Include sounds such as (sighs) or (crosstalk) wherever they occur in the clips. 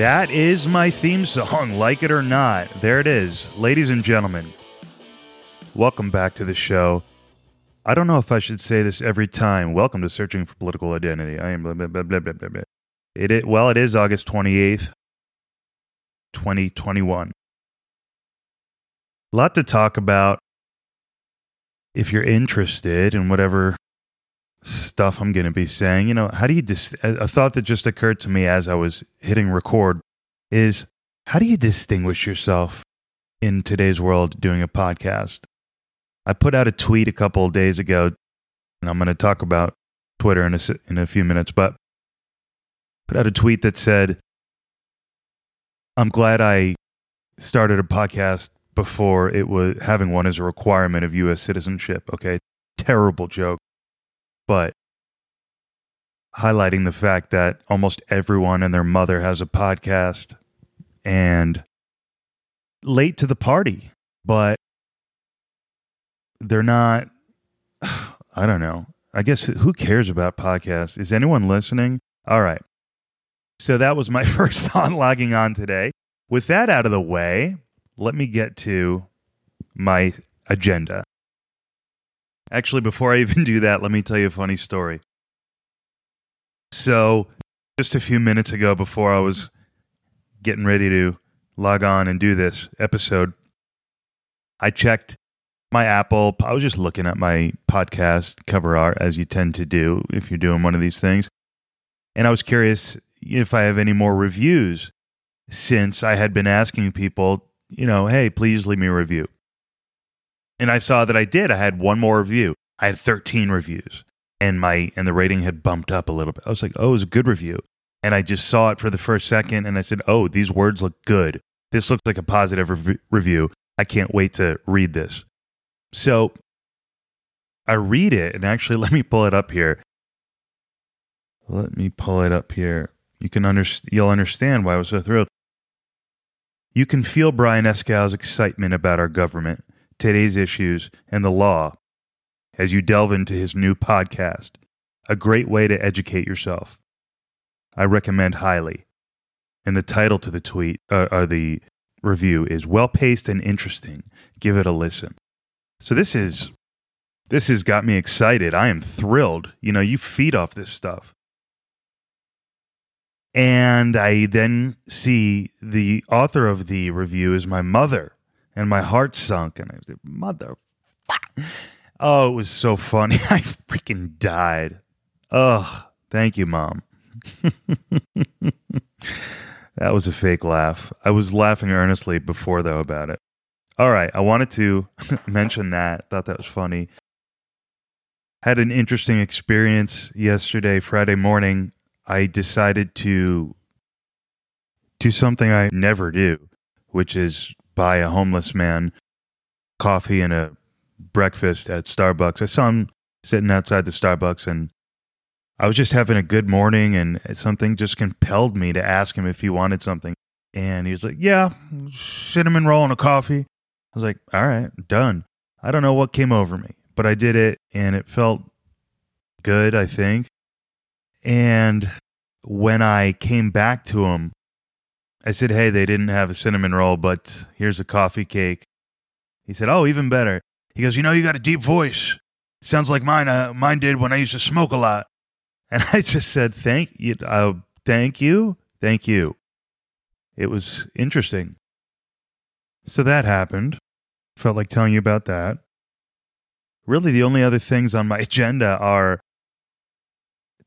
That is my theme song, (laughs) like it or not. There it is. Ladies and gentlemen, welcome back to the show. I don't know if I should say this every time. Welcome to Searching for Political Identity. I am blah, blah, blah, blah, blah, blah, well, it is August 28th, 2021. A lot to talk about. If you're interested in whatever stuff I'm going to be saying, you know, how do you dis- a thought that just occurred to me as I was hitting record is how do you distinguish yourself in today's world doing a podcast? I put out a tweet a couple of days ago, and I'm going to talk about Twitter in a, in a few minutes, but put out a tweet that said, I'm glad I started a podcast before it was having one as a requirement of US citizenship. Okay. Terrible joke. But highlighting the fact that almost everyone and their mother has a podcast and late to the party, but they're not (sighs) I don't know. I guess who cares about podcasts? Is anyone listening? All right. So that was my (laughs) first thought logging on today. With that out of the way, let me get to my agenda. Actually, before I even (laughs) do that, let me tell you a funny story. So, just a few minutes ago, before I was getting ready to log on and do this episode, I checked my Apple. I was just looking at my podcast cover art, as you tend to do if you're doing one of these things. And I was curious if I have any more reviews since I had been asking people, you know, hey, please leave me a review. And I saw that I did. I had one more review. I had 13 reviews and my and the rating had bumped up a little bit. I was like, "Oh, it was a good review." And I just saw it for the first second and I said, "Oh, these words look good. This looks like a positive rev- review. I can't wait to read this." So I read it and actually (laughs) let me pull it up here. Let me pull it up here. You can understand you'll understand why I was so thrilled. You can feel Brian Escow's excitement about our government, today's issues, and the law as you delve into his new podcast, a great way to educate yourself. I recommend highly. And the title to the tweet, uh, or the review, is well paced and interesting. Give it a listen. So this is this has got me excited. I am thrilled. You know, you feed off this stuff. And I then see the author of the review is my mother, and my heart sunk. And I was like, Mother, fuck." oh, it was so funny. (laughs) I freaking died. Oh, thank you, Mom. (laughs) that was a fake laugh. I was laughing earnestly before, though, about it. All right, I wanted to (laughs) mention that. Thought that was funny. Had an interesting experience yesterday, Friday morning. I decided to do something I never do, which is buy a homeless man coffee and a breakfast at Starbucks. I saw him sitting outside the Starbucks and I was just having a good morning and something just compelled me to ask him if he wanted something. And he was like, Yeah, cinnamon roll and a coffee. I was like, All right, done. I don't know what came over me, but I did it and it felt good, I think. And when I came back to him, I said, Hey, they didn't have a cinnamon roll, but here's a coffee cake. He said, Oh, even better. He goes, You know, you got a deep voice. Sounds like mine. Uh, mine did when I used to smoke a lot. (laughs) And I just said, Thank you. Uh, thank you. Thank you. It was interesting. So that happened. Felt like telling you about that. Really, the only other things on my (laughs) agenda are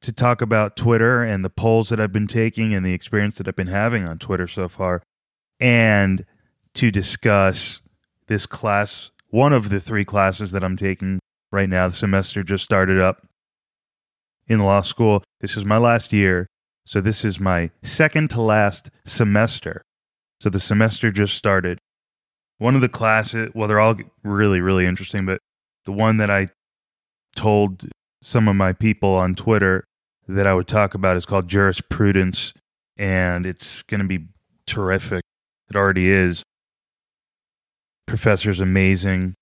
to talk about Twitter and the polls that I've been taking and the experience that I've been having on Twitter so far, and to discuss this class, one of the three classes that I'm taking right now. The semester just started up in law school. This is my last year. So this is my second to last semester. So the semester just started. One of the classes, well, they're all really, really interesting, but the one that I told some of my people on Twitter that I would talk about is called jurisprudence, and it's going to be terrific. It already is. Professor's amazing.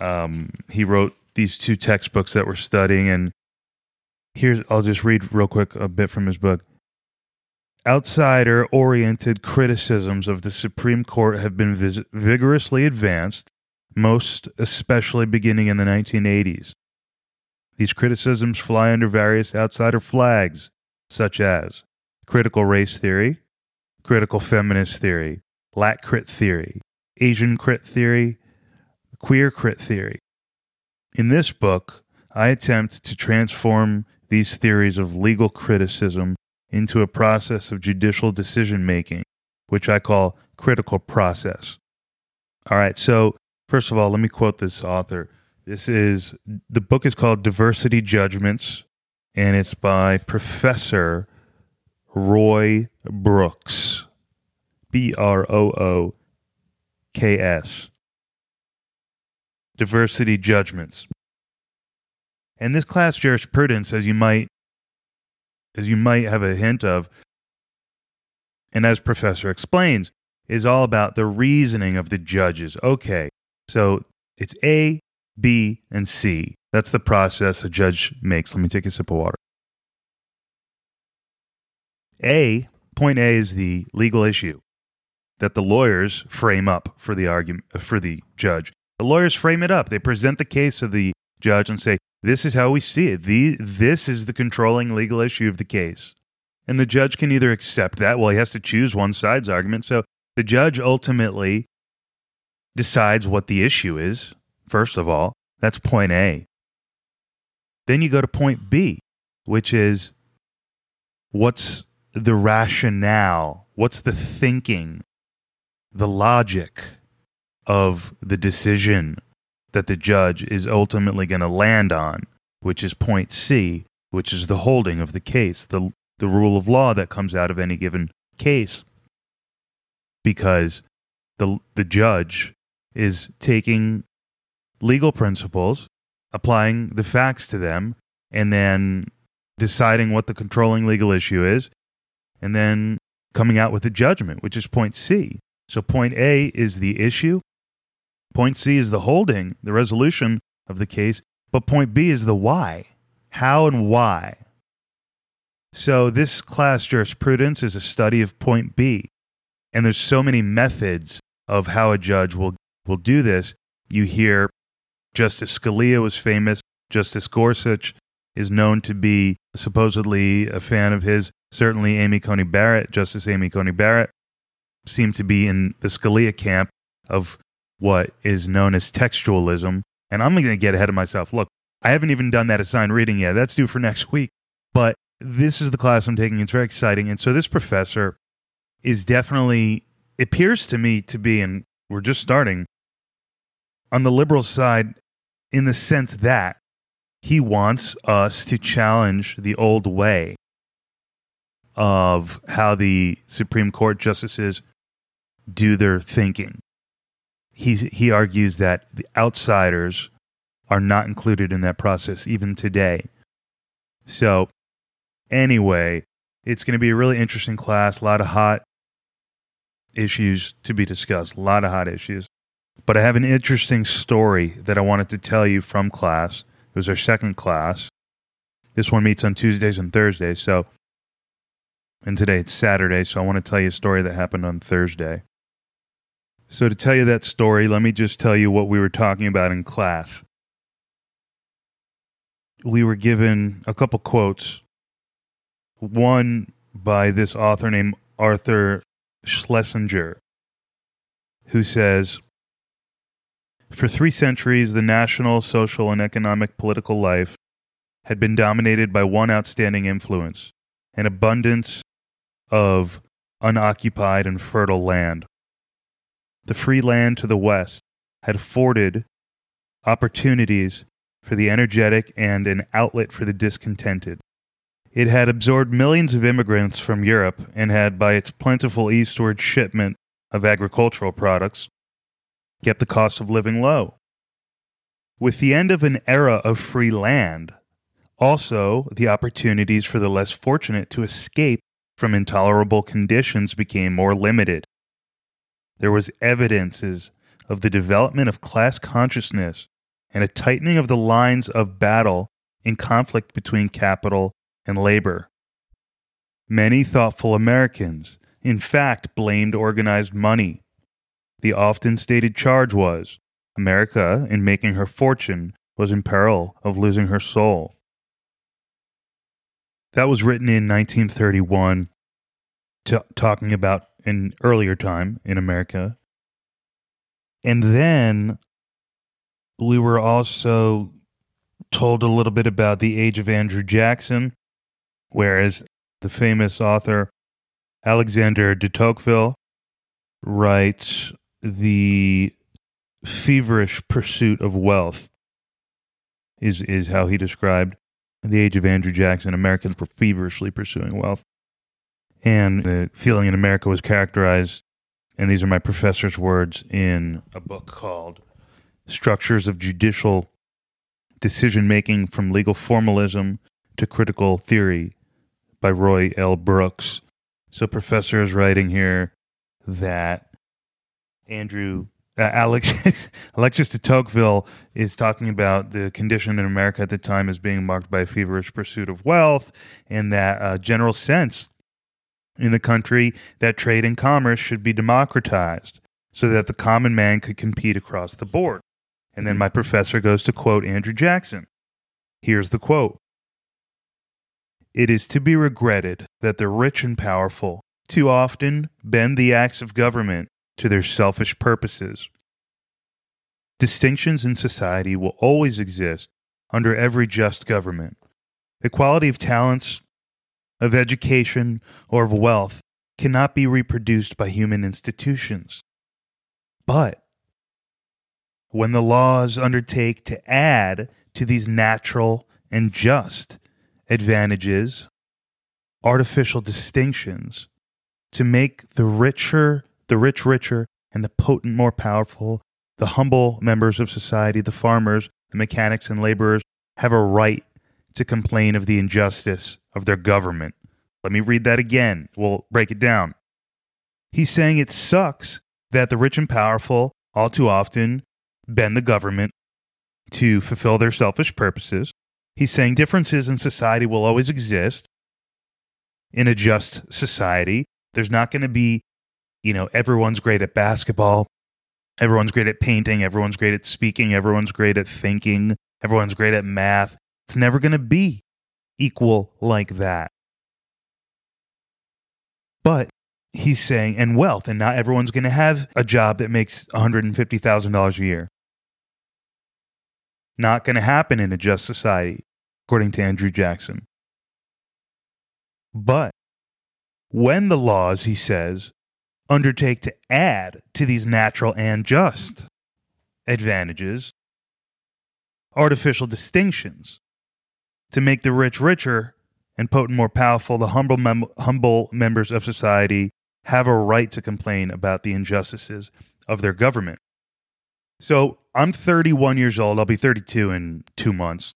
Um, he wrote these two textbooks that we're studying, and here's I'll just read real quick a bit from his book. outsider oriented criticisms of the Supreme Court have been vis- vigorously advanced, most especially beginning in the 1980s. These criticisms fly under various outsider flags, such as critical race theory, critical feminist theory, lat crit theory, Asian crit theory, queer crit theory. In this book, I attempt to transform these theories of legal criticism into a process of judicial decision making, which I call critical process. All right, so first of all, let me quote this author. This is the book is called Diversity Judgments, and it's by Professor Roy Brooks. B R O O K S. Diversity Judgments. And this class jurisprudence, as you might as you might have a hint of, and as Professor explains, is all about the reasoning of the judges. Okay, so it's A, B, and C. That's the process a judge makes. Let me take a sip of water. A, point A is the legal issue that the lawyers frame up for the argument for the judge. The lawyers frame it up. They present the case to the judge and say, "This is how we see it. The, this is the controlling legal issue of the case." And the judge can either accept that, well, he has to choose one side's argument. So the judge ultimately decides what the issue is. First of all, that's point A. Then you go to point B, which is what's the rationale? What's the thinking the logic of the decision that the judge is ultimately going to land on, which is point C, which is the holding of the case, the, the rule of law that comes out of any given case. Because the, the judge is taking legal principles, applying the facts to them, and then deciding what the controlling legal issue is, and then coming out with a judgment, which is point C. So point A is the issue. Point C is the holding, the resolution of the case. But point B is the why. How and why. So this class jurisprudence is a study of point B. And there's so many methods of how a judge will, will do this. You hear Justice Scalia was famous. Justice Gorsuch is known to be supposedly a fan of his. Certainly, Amy Coney Barrett, Justice Amy Coney Barrett, seemed to be in the Scalia camp of what is known as textualism. And I'm going to get ahead of myself. Look, I haven't even done that assigned reading yet. That's due for next week. But this is the class I'm taking. It's very exciting. And so this professor is definitely, appears to me to be, and we're just starting, on the liberal side in the sense that he wants us to challenge the old way of how the Supreme Court justices do their thinking. He, he argues that the outsiders are not included in that process even today. So, anyway, it's going to be a really interesting class, a lot of hot issues to be discussed, a lot of hot issues. But I have an interesting story that I wanted to tell you from class. It was our second class. This one meets on Tuesdays and Thursdays. So, and today it's Saturday. So I want to tell you a story that happened on Thursday. So, to tell you that story, let me just tell you what we were talking about in class. We were given a couple quotes. One by this author named Arthur Schlesinger, who says For three centuries, the national, social, and economic political life had been dominated by one outstanding influence an abundance of unoccupied and fertile land the free land to the west had afforded opportunities for the energetic and an outlet for the discontented. It had absorbed millions of immigrants from Europe and had, by its plentiful eastward shipment of agricultural products, kept the cost of living low. With the end of an era of free land, also the opportunities for the less fortunate to escape from intolerable conditions became more limited there was evidences of the development of class consciousness and a tightening of the lines of battle in conflict between capital and labor. Many thoughtful Americans, in fact, blamed organized money. The often stated charge was America, in making her fortune, was in peril of losing her soul. That was written in 1931, t- talking about an earlier time in America. And then we were also told a little bit about the age of Andrew Jackson, whereas the famous author Alexander de Tocqueville writes the feverish pursuit of wealth is is how he described the age of Andrew Jackson. Americans were feverishly pursuing wealth, and the feeling in America was characterized. And these are my professor's words in a book called "Structures of Judicial Decision Making from Legal Formalism to Critical Theory" by Roy L. Brooks. So, professor is writing here that Andrew uh, Alex (laughs) Alexis de Tocqueville is talking about the condition in America at the time as being marked by a feverish pursuit of wealth, and that uh, general sense in the country that trade and commerce should be democratized so that the common man could compete across the board. And then my professor goes to quote Andrew Jackson. Here's the quote It is to be regretted that the rich and powerful too often bend the acts of government to their selfish purposes. Distinctions in society will always exist under every just government. Equality of talents, of education, or of wealth cannot be reproduced by human institutions. But when the laws undertake to add to these natural and just advantages, artificial distinctions, to make the richer the rich richer, and the potent more powerful, the humble members of society, the farmers, the mechanics, and laborers have a right to complain of the injustice of their government. Let me read that again. We'll break it down. He's saying it sucks that the rich and powerful all too often bend the government to fulfill their selfish purposes. He's saying differences in society will always exist in a just society. There's not going to be you know, everyone's great at basketball, everyone's great at painting, everyone's great at speaking, everyone's great at thinking, everyone's great at math. It's never going to be equal like that. But he's saying, and wealth, and not everyone's going to have a job that makes $150,000 a year. Not going to happen in a just society, according to Andrew Jackson. But when the laws, he says, undertake to add to these natural and just advantages artificial distinctions to make the rich richer and potent more powerful. The humble mem- humble members of society have a right to complain about the injustices of their government. So i'm 31 years old. I'll be 32 in 2 months.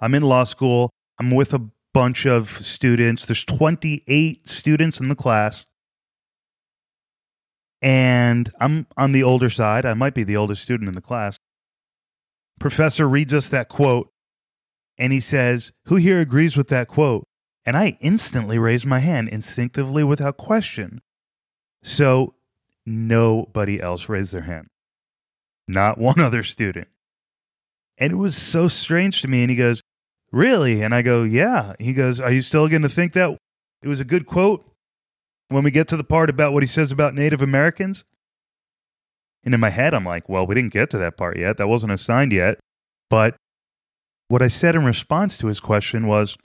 I'm in law school. I'm with a bunch of students. There's 28 students in the class and I'm on the older side. I might be the oldest student in the class. Professor reads us that quote, and he says, Who here agrees with that quote? And I instantly raise my hand, instinctively without question. So nobody else raised their hand, not one other student. And it was so strange to me. And he goes, Really? And I go, Yeah. He goes, Are you still going to think that it was a good quote? When we get to the part about what he says about Native Americans. And in my head, I'm like, well, we didn't get to that part yet. That wasn't assigned yet. But what I said in response to his question was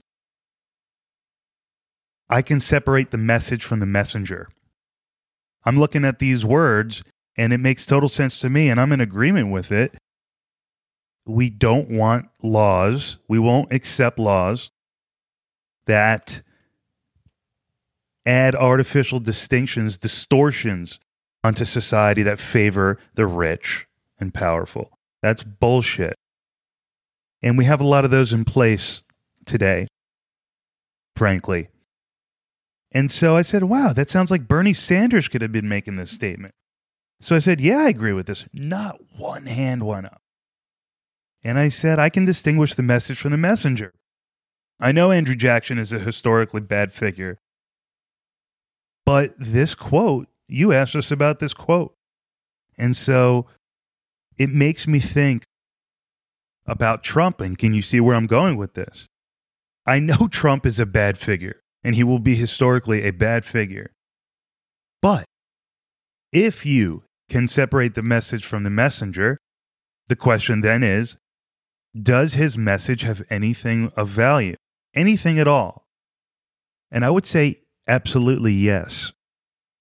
I can separate the message from the messenger. I'm looking at these words and it makes total sense to me and I'm in agreement with it. We don't want laws, we won't accept laws that add artificial distinctions, distortions onto society that favor the rich and powerful. That's bullshit. And we have a lot of those in place today, frankly. And so I said, wow, that sounds like Bernie Sanders could have been making this statement. So I said, yeah, I agree with this. Not one hand went up. And I said, I can distinguish the message from the messenger. I know Andrew Jackson is a historically bad figure, but this quote, you asked us about this quote. And so it makes me think about Trump. And can you see where I'm going with this? I know (laughs) Trump is a bad figure and he will be historically a bad figure. But if you can separate the message from the messenger, the question then is does his message have anything of value? Anything at all? And I would say absolutely yes.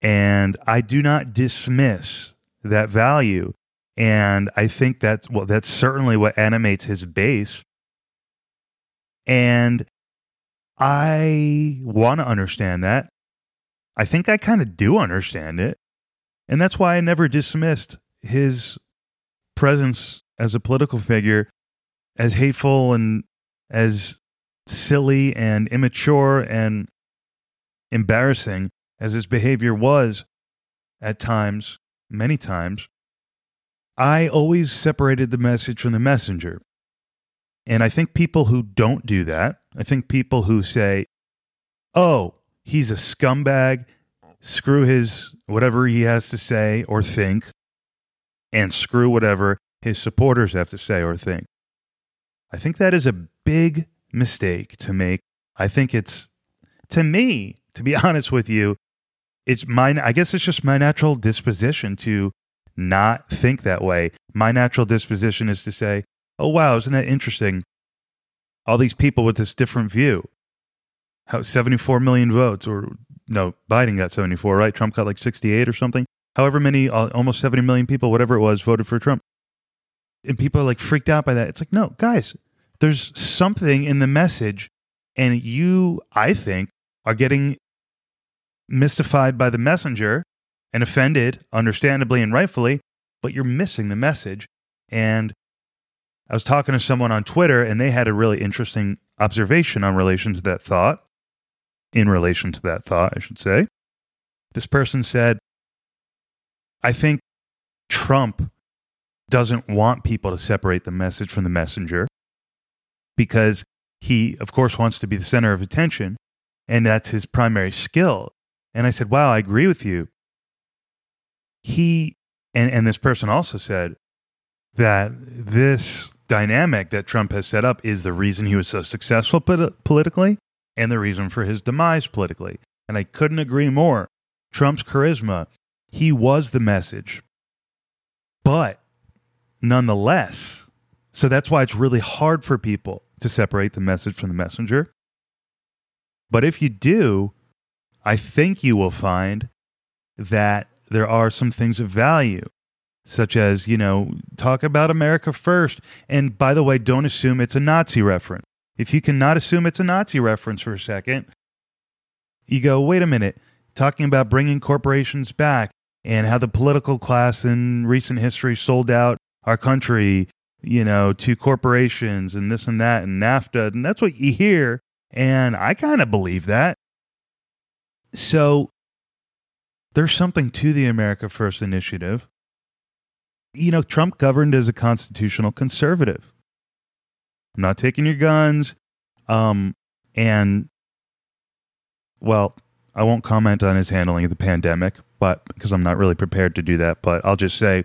And I do not dismiss that value. And I think that's, well, that's certainly what animates his base. And I want to understand that. I think I kind of do understand it. And that's why I never dismissed his presence as a political figure as hateful and as silly and immature and embarrassing as his behavior was at times, many times. I always separated the message from the messenger. And I think people who don't do that, I think people who say, oh, he's a scumbag, screw his whatever he has to say or think, and screw whatever his supporters have to say or think. I think that is a big mistake to make. I think it's, to me, to be (laughs) honest with you, it's my, I guess it's just my natural disposition to not think that way. My natural disposition is to say, oh, wow, isn't that interesting? All these people with this different view. How 74 million votes, or no, Biden got 74, right? Trump got like 68 or something. However many, uh, almost 70 million people, whatever it was, voted for Trump. And people are like freaked out by that. It's like, no, guys, there's something in the message, and you, I think, are getting mystified by the messenger and offended, understandably and rightfully, but you're missing the message. And I was talking to someone on Twitter, and they had a really interesting observation on relation to that thought. In relation to that thought, I should say. This person said, I think Trump doesn't want people to separate the message from the messenger because he, of course, wants to be the center of attention, and that's his primary skill. And I said, Wow, I agree with you. He, and, and this person also said that this dynamic that Trump has set up is the reason he was so successful politically and the reason for his demise politically. And I couldn't agree more. Trump's charisma, he was the message. But nonetheless, so that's why it's really hard for people to separate the message from the messenger. But if you do, I think you will find that there are some things of value, such as, you know, talk about America first. And by the way, don't assume it's a Nazi reference. If you cannot assume it's a Nazi reference for a second, you go, wait a minute, talking about bringing corporations back and how the political class in recent history sold out our country you know, to corporations and this and that and NAFTA. And that's what you hear. And I kind of believe that. So there's something to the America First initiative. You know, Trump governed as a constitutional conservative. I'm not taking your guns. Um, and, well, I won't comment on his handling of the pandemic, but because I'm not really prepared to do that. But I'll just say,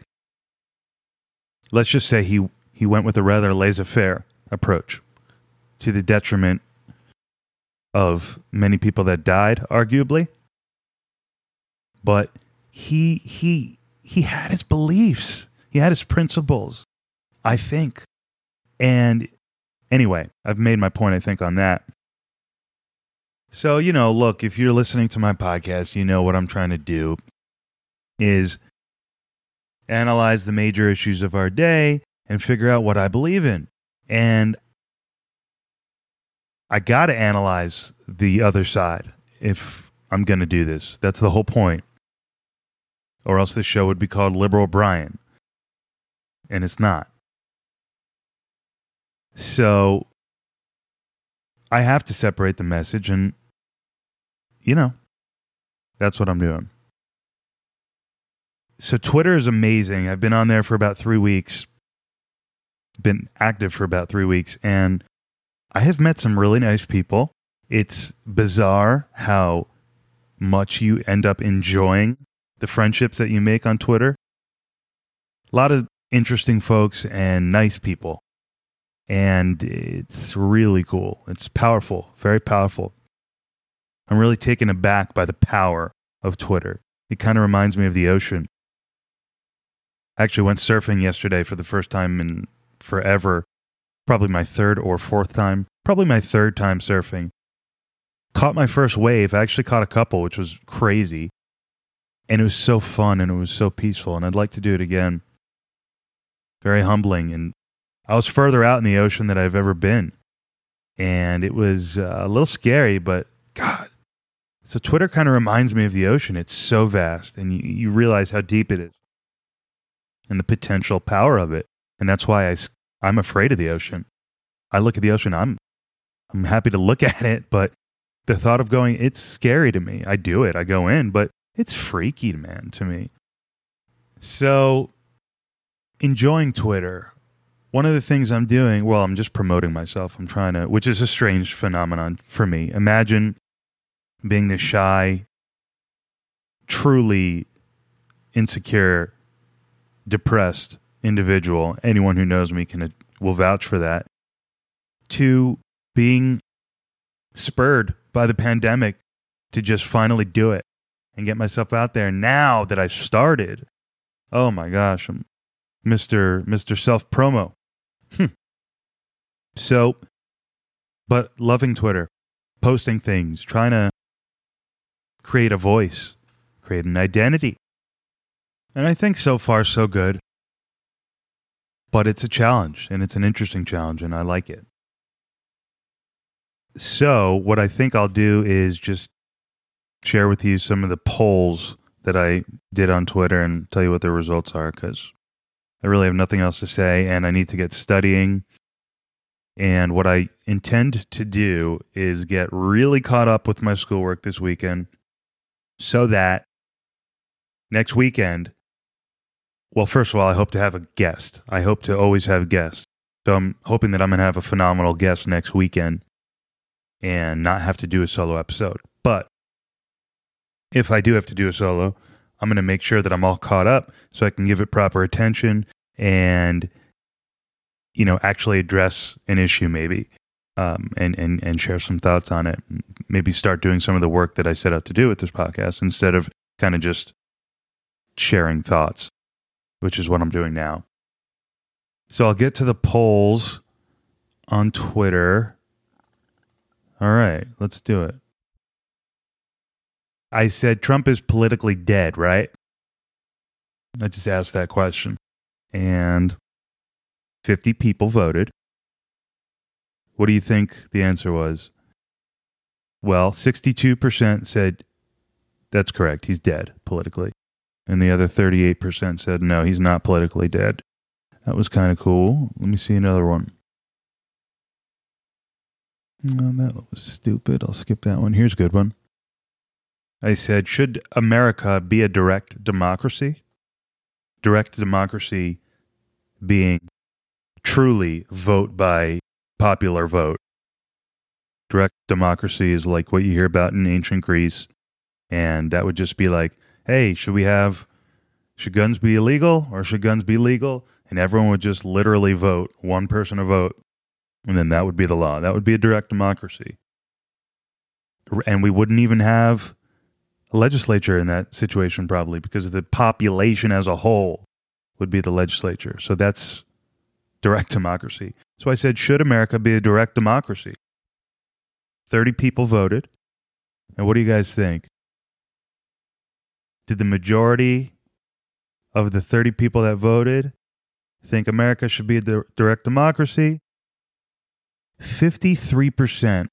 let's just say he he went with a rather laissez faire approach to the detriment of many people that died, arguably. But he he he had his beliefs. He had his principles, I think. And anyway, I've made my point, I think, on that. So, you know, look, if you're listening to my podcast, you know what I'm trying to do is analyze the major issues of our day and figure out what I believe in. And I got to analyze the other side if I'm going to do this. That's the whole point. Or else this show would be called Liberal Brian. And it's not. So I have to separate the message, and, you know, that's what I'm doing. So Twitter is amazing. I've been on there for about three weeks been active for about three weeks, and I have met some really nice people. It's bizarre how much you end up enjoying the friendships that you make on Twitter. A lot of interesting folks and nice people. And it's really cool. It's powerful, very powerful. I'm really taken aback by the power of Twitter. It kind of reminds me of the ocean. I actually went surfing yesterday for the first time in forever. Probably my third or fourth time. Probably my third time surfing. Caught my first wave. I actually caught a couple, which was crazy. And it was so fun and it was so peaceful. And I'd like to do it again. Very humbling. And I was further out in the ocean than I've ever been. And it was uh, a little scary, but God. So Twitter kind of reminds me of the ocean. It's so vast, and you, you realize how deep it is and the potential power of it. And that's why I, I'm afraid of the ocean. I look at the ocean, I'm, I'm happy to look (laughs) at it, but the thought of going, it's scary to me. I do it, I go in, but it's freaky, man, to me. So, enjoying Twitter. One of the things I'm doing, well, I'm just promoting myself. I'm trying to, which is a strange phenomenon for me. Imagine being the shy, truly insecure depressed individual, anyone who knows me can will vouch for that, to being spurred by the pandemic to just finally do it and get myself out there. Now that I've started, oh my gosh, I'm Mr. Mr. Self Promo. Hmm. so, but loving Twitter, posting things, trying to create a voice, create an identity, and I think so far, so good. But it's a challenge, and it's an interesting challenge, and I like it. So, what I think I'll do is just share with you some of the polls that I did on Twitter and tell you what the results are because I really have nothing else to say, and I need to get studying. And what I intend to do is get really caught up with my schoolwork this weekend so that next weekend well, first of all, I hope to have a guest. I hope to always have guests. So I'm hoping that I'm going to have a phenomenal guest next weekend and not have to do a solo episode. But if I do have to do a solo, I'm going to make sure that I'm all caught up so I can give it proper attention and, you know, actually address an issue maybe um, and, and, and share some thoughts on it. Maybe start doing some of the work that I set out to do with this podcast instead of kind of just sharing thoughts which is what I'm doing now. So I'll get to the polls on Twitter. All right, let's do it. I said Trump is politically dead, right? I just asked that question. And 50 people voted. What do you think the answer was? Well, 62% said that's correct. He's dead politically and the other 38% said no, he's not politically dead. That was kind of cool. Let me see another one. No, that was stupid. I'll skip that one. Here's a good one. I said, should America be a direct democracy? Direct democracy being truly vote by popular vote. Direct democracy is like what you hear about in ancient Greece. And that would just be like hey, should we have, should guns be illegal or should guns be legal? And everyone would just literally vote, one person a vote, and then that would be the law. That would be a direct democracy. And we wouldn't even have a legislature in that situation, probably, because the population as a whole would be the legislature. So that's direct democracy. So I said, should America be a direct democracy? 30 people voted. And what do you guys think? Did the majority of the 30 people that voted think America should be a direct democracy? 53%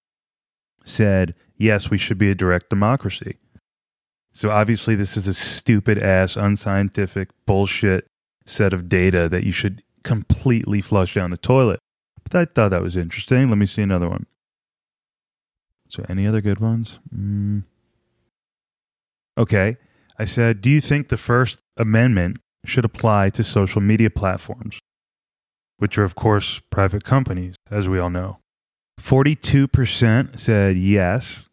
said, yes, we should be a direct democracy. So obviously, this is a stupid ass, unscientific bullshit set of data that you should completely flush down the toilet. But I thought that was interesting. Let me see another one. So, any other good ones? Mm. Okay. I said, Do you think the First Amendment should apply to social media platforms, which are, of course, private companies, as we all know? 42% said yes.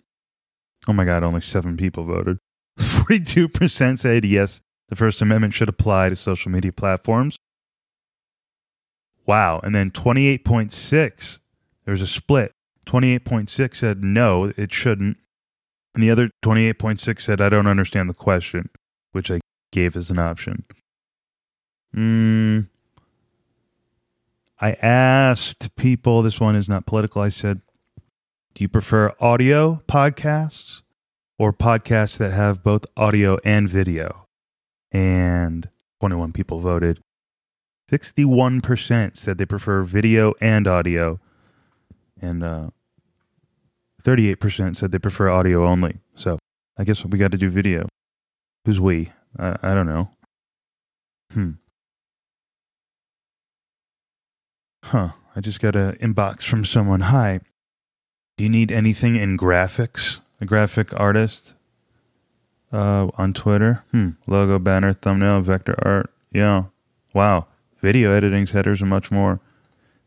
Oh my God, only seven people voted. (laughs) 42% said yes, the First Amendment should apply to social media platforms. Wow. And then 28.6, there was a split. 28.6 said no, it shouldn't. And the other 28.6 said, I don't understand the question, which I gave as an option. Mm, I asked people, this one is not political. I said, Do you prefer audio podcasts or podcasts that have both audio and video? And 21 people voted. 61% said they prefer video and audio. And uh, 38% said they prefer audio only. So I guess we got to do video. Who's we? I, I don't know. Hmm. Huh. I just got an inbox from someone. Hi. Do you need anything in graphics? A graphic artist? Uh, on Twitter? Hmm. Logo, banner, thumbnail, vector art. Yeah. Wow. Video editing, headers, and much more.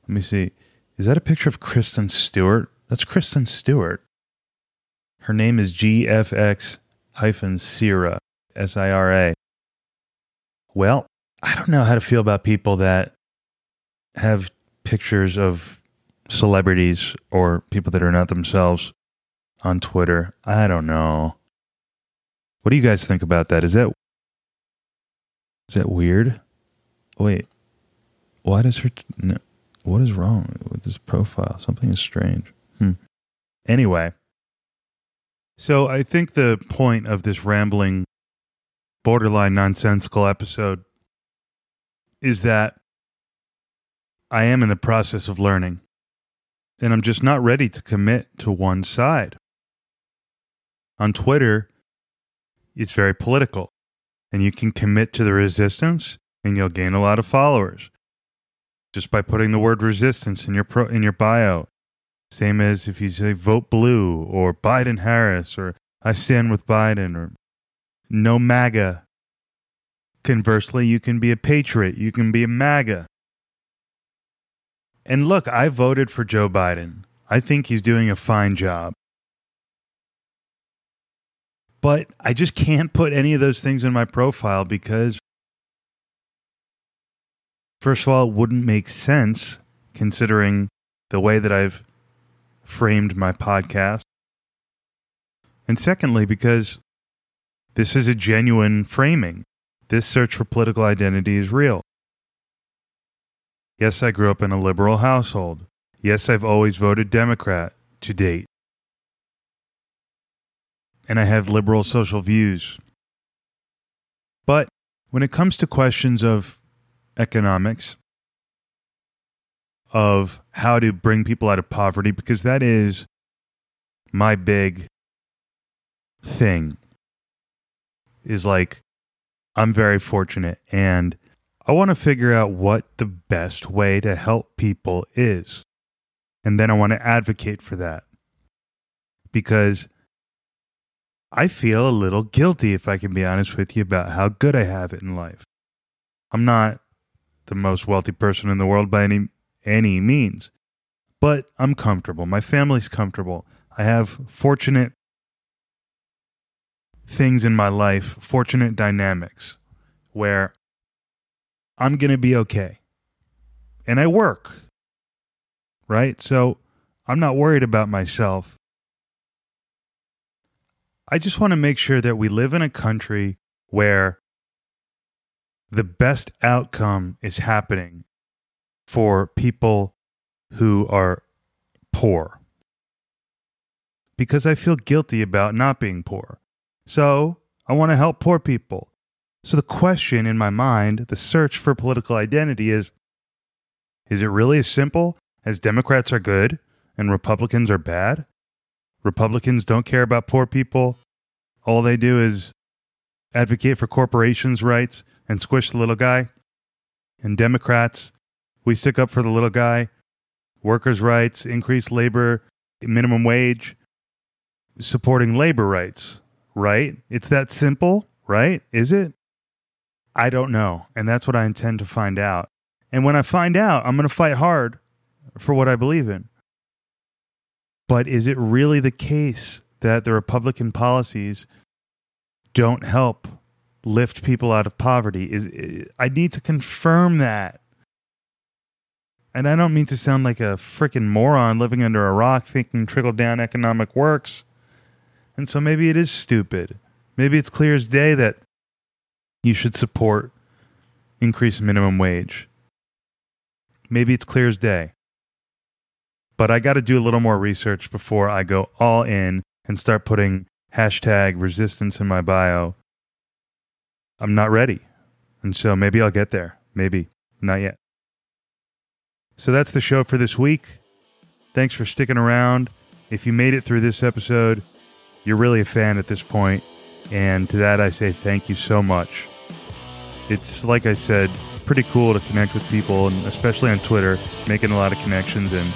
Let me see. Is that a picture of Kristen Stewart? That's Kristen Stewart. Her name is GFX hyphen Sira, S I R A. Well, I don't know how to feel about people that have pictures of celebrities or people that are not themselves on Twitter. I don't know. What do you guys think about that? Is that is that weird? Wait, why does her? No, what is wrong with this profile? Something is strange. Hmm. Anyway, so I think the point of this rambling, borderline nonsensical episode is that I am in the process of learning, and I'm just not ready to commit to one side. On Twitter, it's very political, and you can commit to the resistance, and you'll gain a lot of followers just by putting the word resistance in your pro, in your bio. Same as if you say vote blue or Biden Harris or I stand with Biden or no MAGA. Conversely, you can be a patriot, you can be a MAGA. And look, I voted for Joe Biden. I think he's doing a fine job. But I just can't put any of those things in my profile because, first of all, it wouldn't make sense considering the way that I've framed my podcast. And secondly, because this is a genuine framing. This search for political identity is real. Yes, I grew up in a liberal household. Yes, I've always voted Democrat to date. And I have liberal social views. But when it comes to questions of economics, of how to bring people out of poverty, because that is my big thing, is like, I'm very fortunate and I want to figure out what the best way to help people is. And then I want to advocate for that. Because I feel a little guilty, if I can be honest with you, about how good I have it in life. I'm not the most wealthy person in the world by any, any means, but I'm comfortable. My family's comfortable. I have fortunate things in my life, fortunate dynamics where I'm going to be okay. And I work, right? So I'm not worried about myself. I just want to make sure that we live in a country where the best outcome is happening for people who are poor. Because I feel guilty about not being poor. So I want to help poor people. So the question in my mind, the search for political identity is is it really as simple as Democrats are good and Republicans are bad? Republicans don't care about poor people. All they do is advocate for corporations' rights and squish the little guy. And Democrats, we stick up for the little guy, workers' rights, increased labor, minimum wage, supporting labor rights, right? It's that simple, right? Is it? I don't know. And that's what I intend to find out. And when I find out, I'm going to fight hard for what I believe in. But is it really the case that the Republican policies don't help lift people out of poverty? Is I need to confirm that. And I don't mean to sound like a freaking moron living under a rock thinking trickle down economic works. And so maybe it is stupid. Maybe it's clear as day that you should support increased minimum wage. Maybe it's clear as day. But I got to do a little more research before I go all in and start putting hashtag resistance in my bio. I'm not ready. And so maybe I'll get there. Maybe. Not yet. So that's the show for this week. Thanks for sticking around. If you made it through this episode, you're really a fan at this point, and to that I say thank you so much. It's like I said, pretty cool to connect with people, and especially on Twitter, making a lot of connections, and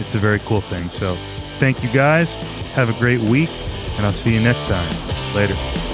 it's a very cool thing. So, thank you guys. Have a great week, and I'll see you next time. Later.